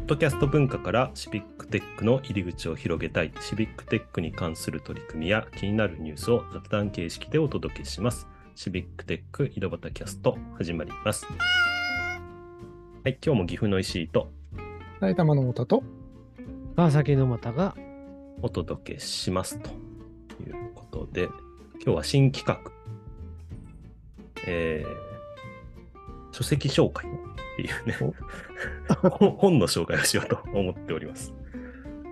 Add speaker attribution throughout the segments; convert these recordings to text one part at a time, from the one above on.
Speaker 1: ッドキャスト文化からシビックテックの入り口を広げたい、シビックテックに関する取り組みや気になるニュースを雑談形式でお届けします。シビックテック井戸端キャスト始まります。はい、今日も岐阜の石井と。
Speaker 2: 埼玉の太田と、
Speaker 3: 川崎の又が、
Speaker 1: お届けしますということで、今日は新企画、えー、書籍紹介いうね、本本の紹介をしようと思っております。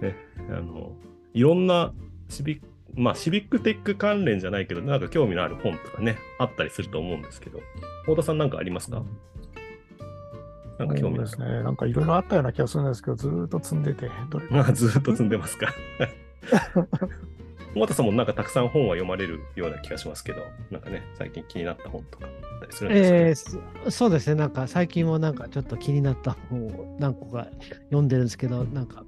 Speaker 1: ね、あのいろんなシビック、まあ、シビックテック関連じゃないけど、なんか興味のある本とかね、あったりすると思うんですけど、太田さんなんかありますか？なんか興味
Speaker 2: ですね。なんかいろいろあったような気がするんですけど、ずーっと積んでて、どれ
Speaker 1: まあ、ずーっと積んでますか？太田さんもなんかたくさん本は読まれるような気がしますけど、なんかね、最近気になった本とかあったりするんですか、ね？
Speaker 3: えーそそうですね、なんか最近もなんかちょっと気になった本を何個か読んでるんですけど、なんか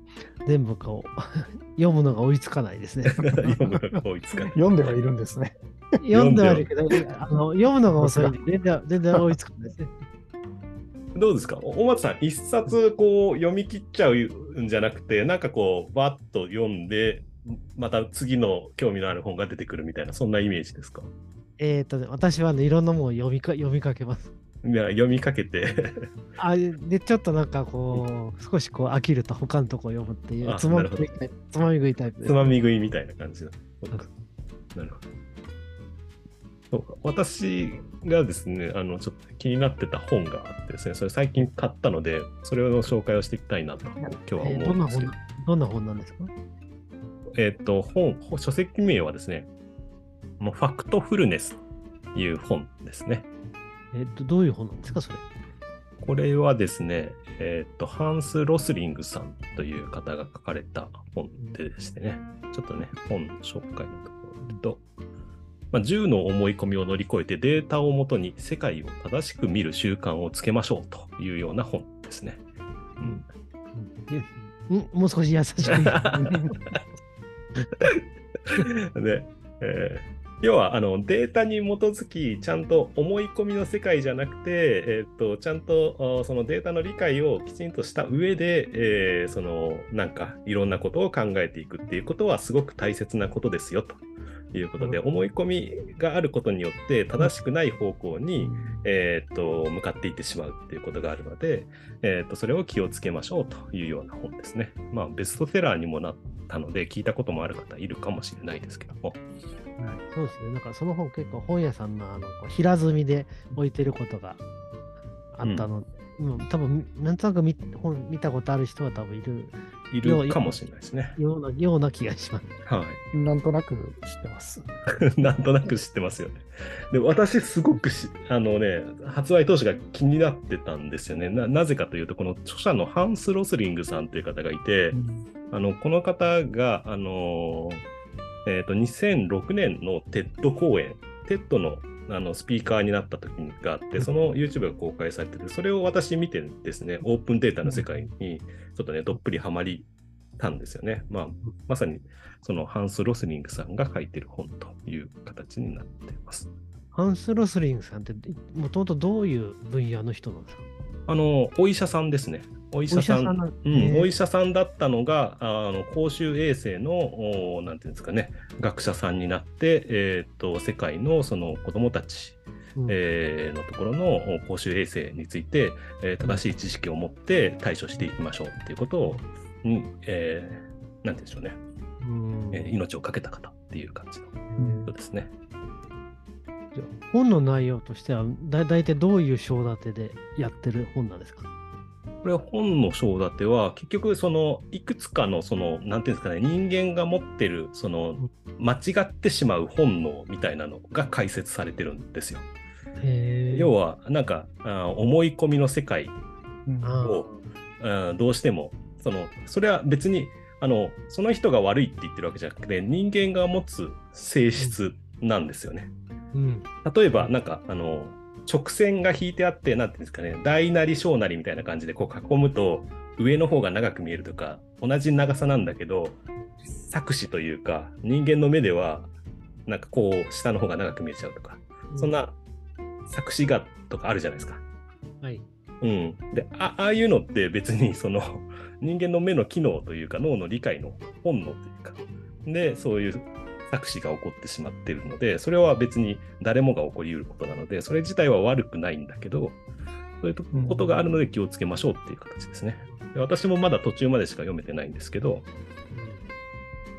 Speaker 3: 全部こう 読むのが追いつかないですね。
Speaker 1: 読むのが多いですかね。
Speaker 2: 読んではいるんですね。
Speaker 3: 読んではいるけど、あの読むのが遅いんで全然全然追いつかないですね。
Speaker 1: どうですか？お松さん、一冊こう読み切っちゃうんじゃなくて、なんかこう、バッと読んで、また次の興味のある本が出てくるみたいな、そんなイメージですか？
Speaker 3: えっとね、私はね、いろんなものを読みか読みかけます。
Speaker 1: いや読みかけて。
Speaker 3: あで、ちょっとなんかこう、少しこう飽きると他のとこを読むっていう
Speaker 1: あ
Speaker 3: つまみ食いつまみ食いタイプです
Speaker 1: つまみ食いみたいな感じなるほど。そうか。私がですね、あの、ちょっと気になってた本があってですね、それ最近買ったので、それの紹介をしていきたいなと、今日は
Speaker 3: えー
Speaker 1: 思うんですけど。
Speaker 3: どんな本な。どんな本なんですか？
Speaker 1: えっ、と、本、書籍名はですね、もうファクトフルネスという本ですね。
Speaker 3: えっと、どういう本なんですか、それ？
Speaker 1: これはですね、えっ、と、ハンス・ロスリングさんという方が書かれた本ででしてね、ちょっとね、本の紹介のところと、まあ、10の思い込みを乗り越えてデータをもとに世界を正しく見る習慣をつけましょうというような本ですね。うん
Speaker 3: うん、もう少し優しく。
Speaker 1: で、えー要はあのデータに基づきちゃんと思い込みの世界じゃなくて、えー、とちゃんとそのデータの理解をきちんとした上で、えーそのなんかいろんなことを考えていくっていうことはすごく大切なことですよと。いうことで、
Speaker 2: うん
Speaker 1: 思い込みがあることによって正しくない方向に、えー、と向かっていってしまうっていうことがあるので、えー、とそれを気をつけましょうというような本ですね。まあベストセラーにもなったので聞いたこともある方いるかもしれないですけども。
Speaker 3: そうですね。なんかその本結構本屋さんのあのこう平積みで置いてることがあったの。うん、多分なんとなく見本見たことある人は多分いる
Speaker 1: いるかもしれないですね。
Speaker 3: ようなような気がします。
Speaker 1: は
Speaker 2: なんとなく知ってます。
Speaker 1: い。なんとなく知ってますよね。で、私すごくし、あのね、発売当初が気になってたんですよね。ななぜかというと、この著者のハンス・ロスリングさんという方がいて、あのこの方が、あのえー、と2006年の TED 講演、TED のあのスピーカーになった時があって、その YouTube が公開されてて、それを私見てですね、オープンデータの世界にちょっとね、どっぷりハマりたんですよね。まあ、まさにそのハンス・ロスリングさんが書いてる本という形になっています。
Speaker 3: ハンス・ロスリングさんってもともとどういう分野の人なんですか？
Speaker 1: あの、お医者さんですね。お医者さん。うん、お医
Speaker 3: 者
Speaker 1: 者さんだったのが、あの公衆衛生の、おなんていうんですかね、学者さんになって、えー、と世界のその子どもたち、えーのところのお公衆衛生について、えー正しい知識を持って対処していきましょうっていうことを、にえーなんて言うんでしょうね、えー命を懸けた方っていう感じの人ですね。
Speaker 3: 本の内容としてはだ大体どういう章立てでやってる本なんですか？
Speaker 1: これ本の章立ては結局そのいくつかのそのなんていうんですかね人間が持ってるその間違ってしまう本能みたいなのが解説されてるんですよ。要はなんかあ思い込みの世界
Speaker 2: うん
Speaker 1: どうしてもそのそれは別にあのその人が悪いって言ってるわけじゃなくて人間が持つ性質なんですよね。
Speaker 3: うん。
Speaker 1: 例えばなんかあの直線が引いてあってなんていうんですかね大なり小なりみたいな感じでこう囲むと上の方が長く見えるとか同じ長さなんだけど錯視というか人間の目ではなんかこう下の方が長く見えちゃうとかそんな錯視画とかあるじゃないですか。
Speaker 3: はい。
Speaker 1: うん、であああいうのって別にその人間の目の機能というか脳の理解の本能というか。でそういう錯視が起こってしまっているのでそれは別に誰もが起こりうることなのでそれ自体は悪くないんだけどそういうことがあるので気をつけましょうっていう形ですね。で私もまだ途中までしか読めてないんですけど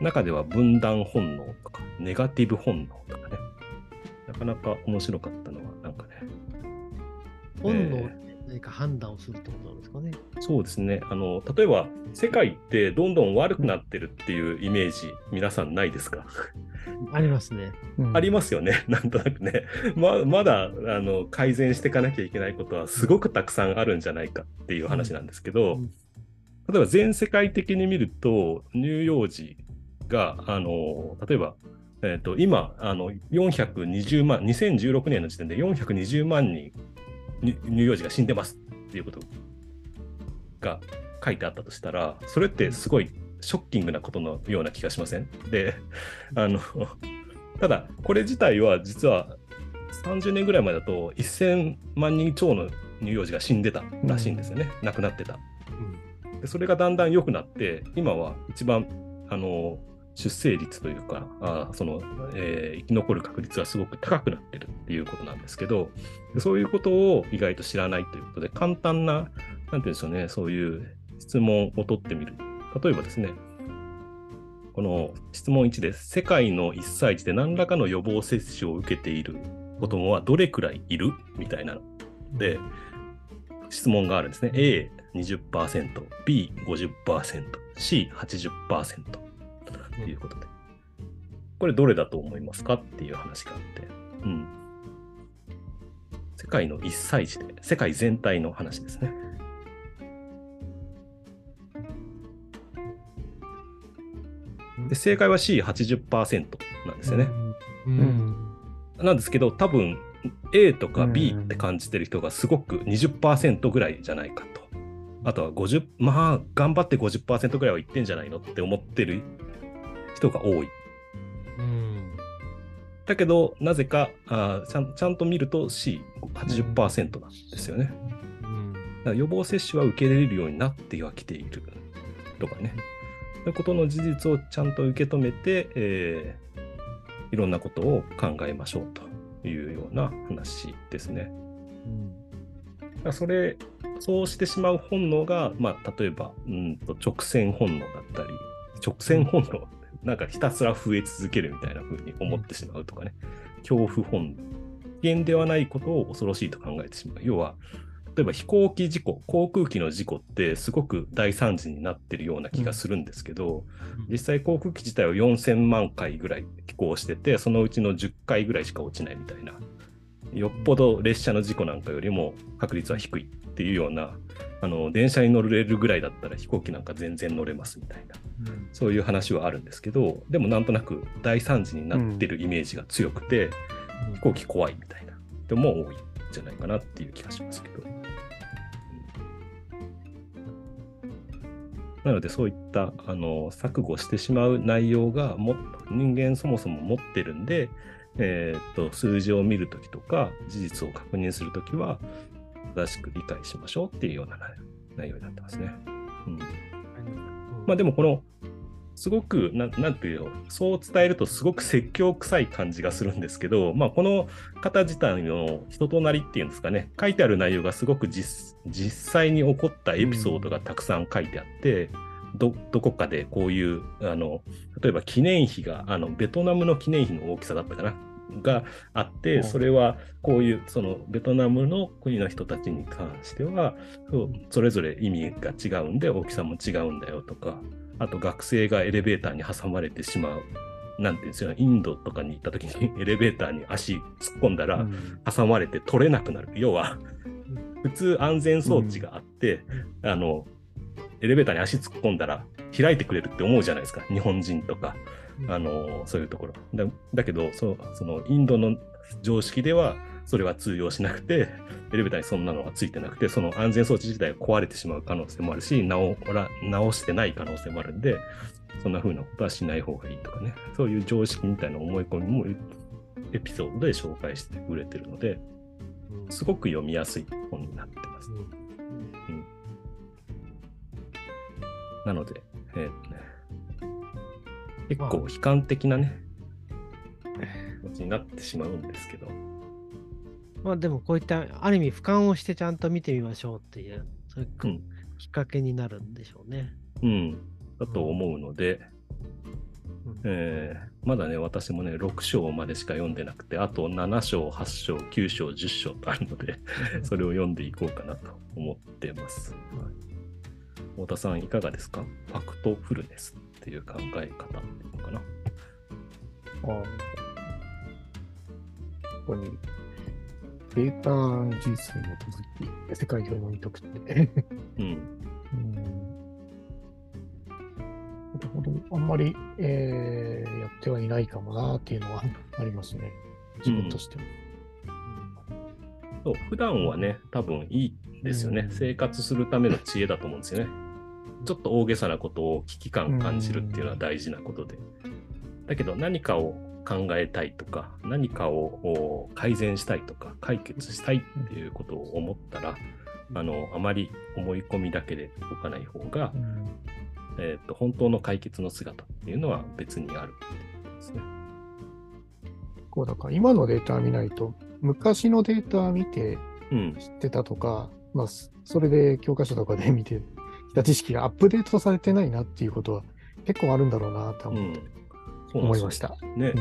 Speaker 1: 中では分断本能とかネガティブ本能とかねなかなか面白かったのはなんかね
Speaker 3: 本能で何か判断をするってことなんですかね。
Speaker 1: そうですね。あの、例えば、世界ってどんどん悪くなってるっていうイメージ、皆さんないですか、
Speaker 3: ありますね。
Speaker 2: うん
Speaker 1: ありますよね。なんとなくね。ままだ、あの、改善していかなきゃいけないことはすごくたくさんあるんじゃないかっていう話なんですけど、
Speaker 3: うん
Speaker 1: 例えば全世界的に見ると、乳幼児が、あの、例えば、えっ、と、今、あの、420万、2016年の時点で420万人、に乳幼児が死んでますっていうことが書いてあったとしたら、それってすごいショッキングなことのような気がしません？で、あの、ただ、これ自体は実は30年ぐらい前だと1000万人超の乳幼児が死んでたらしいんですよね。亡くなってた。でそれがだんだん良くなって、今は一番あの出生率というか、あその、えー生き残る確率がすごく高くなってるっていうことなんですけど、そういうことを意外と知らないということで、簡単な、なんていうんでしょうね、そういう質問を取ってみる。例えばですね、この質問1です。世界の1歳児で何らかの予防接種を受けている子供はどれくらいいる？みたいなので、質問があるんですね。A20%、B、50%、C、80%、C80% ということで。これどれだと思いますかっていう話があって。うん。世界の1歳児で、世界全体の話ですね。で正解は C80% なんですよね。
Speaker 3: うん。うん
Speaker 1: なんですけど、多分 A とか
Speaker 2: うん
Speaker 1: B って感じてる人がすごく20%ぐらいじゃないかと。あとは50、まあ、頑張って50%ぐらいはいってんじゃないのって思ってる人が多い。
Speaker 3: うん。
Speaker 1: だけど、なぜかあーちゃんちゃんと見ると C80% なんですよね。
Speaker 3: うん。
Speaker 1: だから予防接種は受け入れるようになってはきているとかね。そういうことの事実をちゃんと受け止めて、えーいろんなことを考えましょうというような話ですね。
Speaker 3: うん
Speaker 1: それ、そうしてしまう本能が、まあ、例えば、うんと直線本能だったり、直線本能、なんかひたすら増え続けるみたいな風に思ってしまうとかね、恐怖本能。危険ではないことを恐ろしいと考えてしまう。要は、例えば飛行機事故、航空機の事故ってすごく大惨事になってるような気がするんですけど、実際航空機自体は4000万回ぐらい飛行してて、そのうちの10回ぐらいしか落ちないみたいな。よっぽど列車の事故なんかよりも確率は低いっていうような、あの電車に乗れるぐらいだったら飛行機なんか全然乗れますみたいな、
Speaker 3: うん。
Speaker 1: そういう話はあるんですけど、でもなんとなく大惨事になってるイメージが強くて、飛行機怖いみたいな。人も多いんじゃないかなっていう気がしますけど。なのでそういったあの錯誤してしまう内容がも人間そもそも持ってるんで、えー、と数字を見るときとか事実を確認するときは正しく理解しましょうっていうような内内容になってますね。うん。まあでもこのすごくななんていうのそう伝えるとすごく説教臭い感じがするんですけど、まあ、この方自体の人となりっていうんですかね書いてある内容がすごく実実際に起こったエピソードがたくさん書いてあって、どどこかでこういうあの例えば記念碑があのベトナムの記念碑の大きさだったかながあって、
Speaker 2: うん。
Speaker 1: それはこういうそのベトナムの国の人たちに関してはそれぞれ意味が違うんで大きさも違うんだよとかあと学生がエレベーターに挟まれてしまうなんていうんですよねインドとかに行った時に エレベーターに足突っ込んだら挟まれて取れなくなる。要は普通安全装置があって、あのエレベーターに足突っ込んだら開いてくれるって思うじゃないですか日本人とかあのそういうところ。だだけどそそのインドの常識ではそれは通用しなくてエレベーターにそんなのはついてなくてその安全装置自体が壊れてしまう可能性もあるし直ら直してない可能性もあるんでそんな風なことはしない方がいいとかね。そういう常識みたいな思い込みもエピソードで紹介してくれてるのですごく読みやすい本になってます。うん、なので、えー結構悲観的なね、気持ちになってしまうんですけど。
Speaker 3: まあでもこういったある意味俯瞰をしてちゃんと見てみましょうっていう、そういう
Speaker 1: うん。
Speaker 3: きっかけになるんでしょうね。
Speaker 1: うん、だと思うので、
Speaker 3: うん。
Speaker 1: えーまだね、私もね、6章までしか読んでなくて、あと7章、8章、9章、10章とあるので、それを読んでいこうかなと思ってます。太田さん、いかがですか？ファクトフルネスっていう考え方っていうのかな？
Speaker 2: あーここに、データに事実に基づき世界中の見とくって。
Speaker 1: うん。
Speaker 2: うんほど。あんまり、えーやってはいないかもなっていうのはありますね。自分としても。
Speaker 1: そう普段はね、多分いいんですよね。
Speaker 2: うん
Speaker 1: 生活するための知恵だと思うんですよね。ちょっと大げさなことを危機感感じるっていうのは大事なことで。だけど何かを考えたいとか、何かをお改善したいとか、解決したいっていうことを思ったら、あの、あまり思い込みだけで動かない方が
Speaker 2: う、ん
Speaker 1: えっと、本当の解決の姿っていうのは別にあるってことですね。
Speaker 2: こうだから今のデータ見ないと、昔のデータ見て
Speaker 1: うん。
Speaker 2: 知ってたとか、まあ、そそれで教科書とかで見てきた知識がアップデートされてないなっていうことは結構あるんだろうなと思,、
Speaker 1: うん。そうなん
Speaker 2: 思いました。
Speaker 1: ね。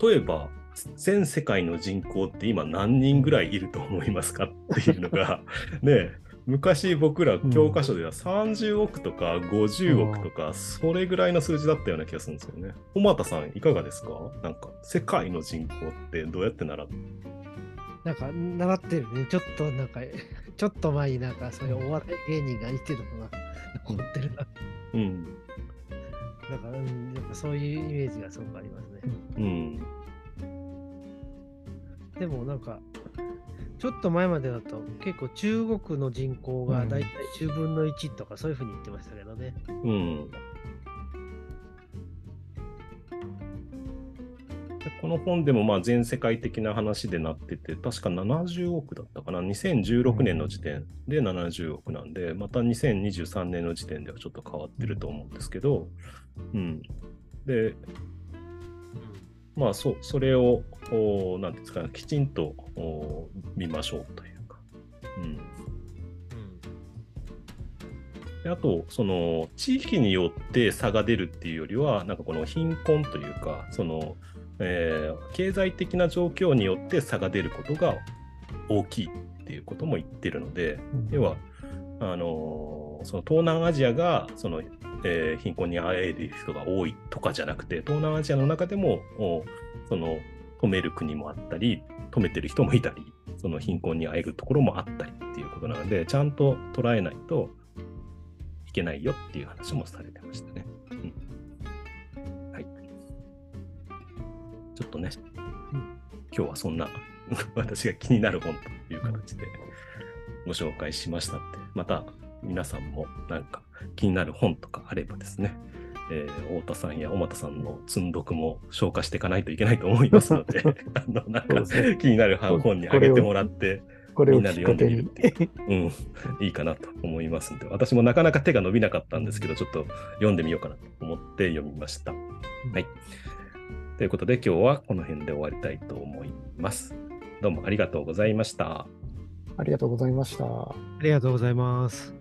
Speaker 1: 例えば全世界の人口って今何人ぐらいいると思いますかっていうのが ね昔僕ら教科書では30億とか50億とかそれぐらいの数字だったような気がするんですよね。小俣さんいかがですか？なんか世界の人口ってどうやって習って？
Speaker 3: なんか習ってるね。ちょっとなんか、ちょっと前になんかそういうお笑い芸人がいてるのが残ってるな。
Speaker 1: うん。
Speaker 3: なんか、うん、やっぱそういうイメージがすごくありますね。
Speaker 1: うん。
Speaker 3: でもなんか、ちょっと前までだと結構中国の人口がだいたい10分の1とかそういうふうに言ってましたけどね。
Speaker 1: うん。でこの本でもまあ全世界的な話でなってて、確か70億だったかな、2016年の時点で70億なんで、また2023年の時点ではちょっと変わってると思うんですけど、うん。で、まあそそれを、おなんていうんですかね、きちんとお見ましょうというか。うん。であと、その地域によって差が出るっていうよりは、なんかこの貧困というか、その、えー経済的な状況によって差が出ることが大きいっていうことも言ってるので、
Speaker 2: うん
Speaker 1: 要は、あのーその東南アジアがその、えー貧困にあえいでいる人が多いとかじゃなくて、東南アジアの中でも、おその止める国もあったり、止めてる人もいたり、その貧困にあえぐところもあったりっていうことなので、ちゃんと捉えないといけないよっていう話もされてましたね。ちょっとね、今日はそんな 私が気になる本という形でご紹介しましたって、また皆さんもなんか気になる本とかあればですね、えー太田さんや小俣さんの積んどくも消化していかないといけないと思いますので、あのなんか気になる本にあげてもらって、
Speaker 2: これを
Speaker 1: みんなで読んで。みるっていう、うん、いいかなと思いますんで、私もなかなか手が伸びなかったんですけど、ちょっと読んでみようかなと思って読みました。はい。ということで今日はこの辺で終わりたいと思います。どうもありがとうございました。
Speaker 2: ありがとうございました。
Speaker 3: ありがとうございます。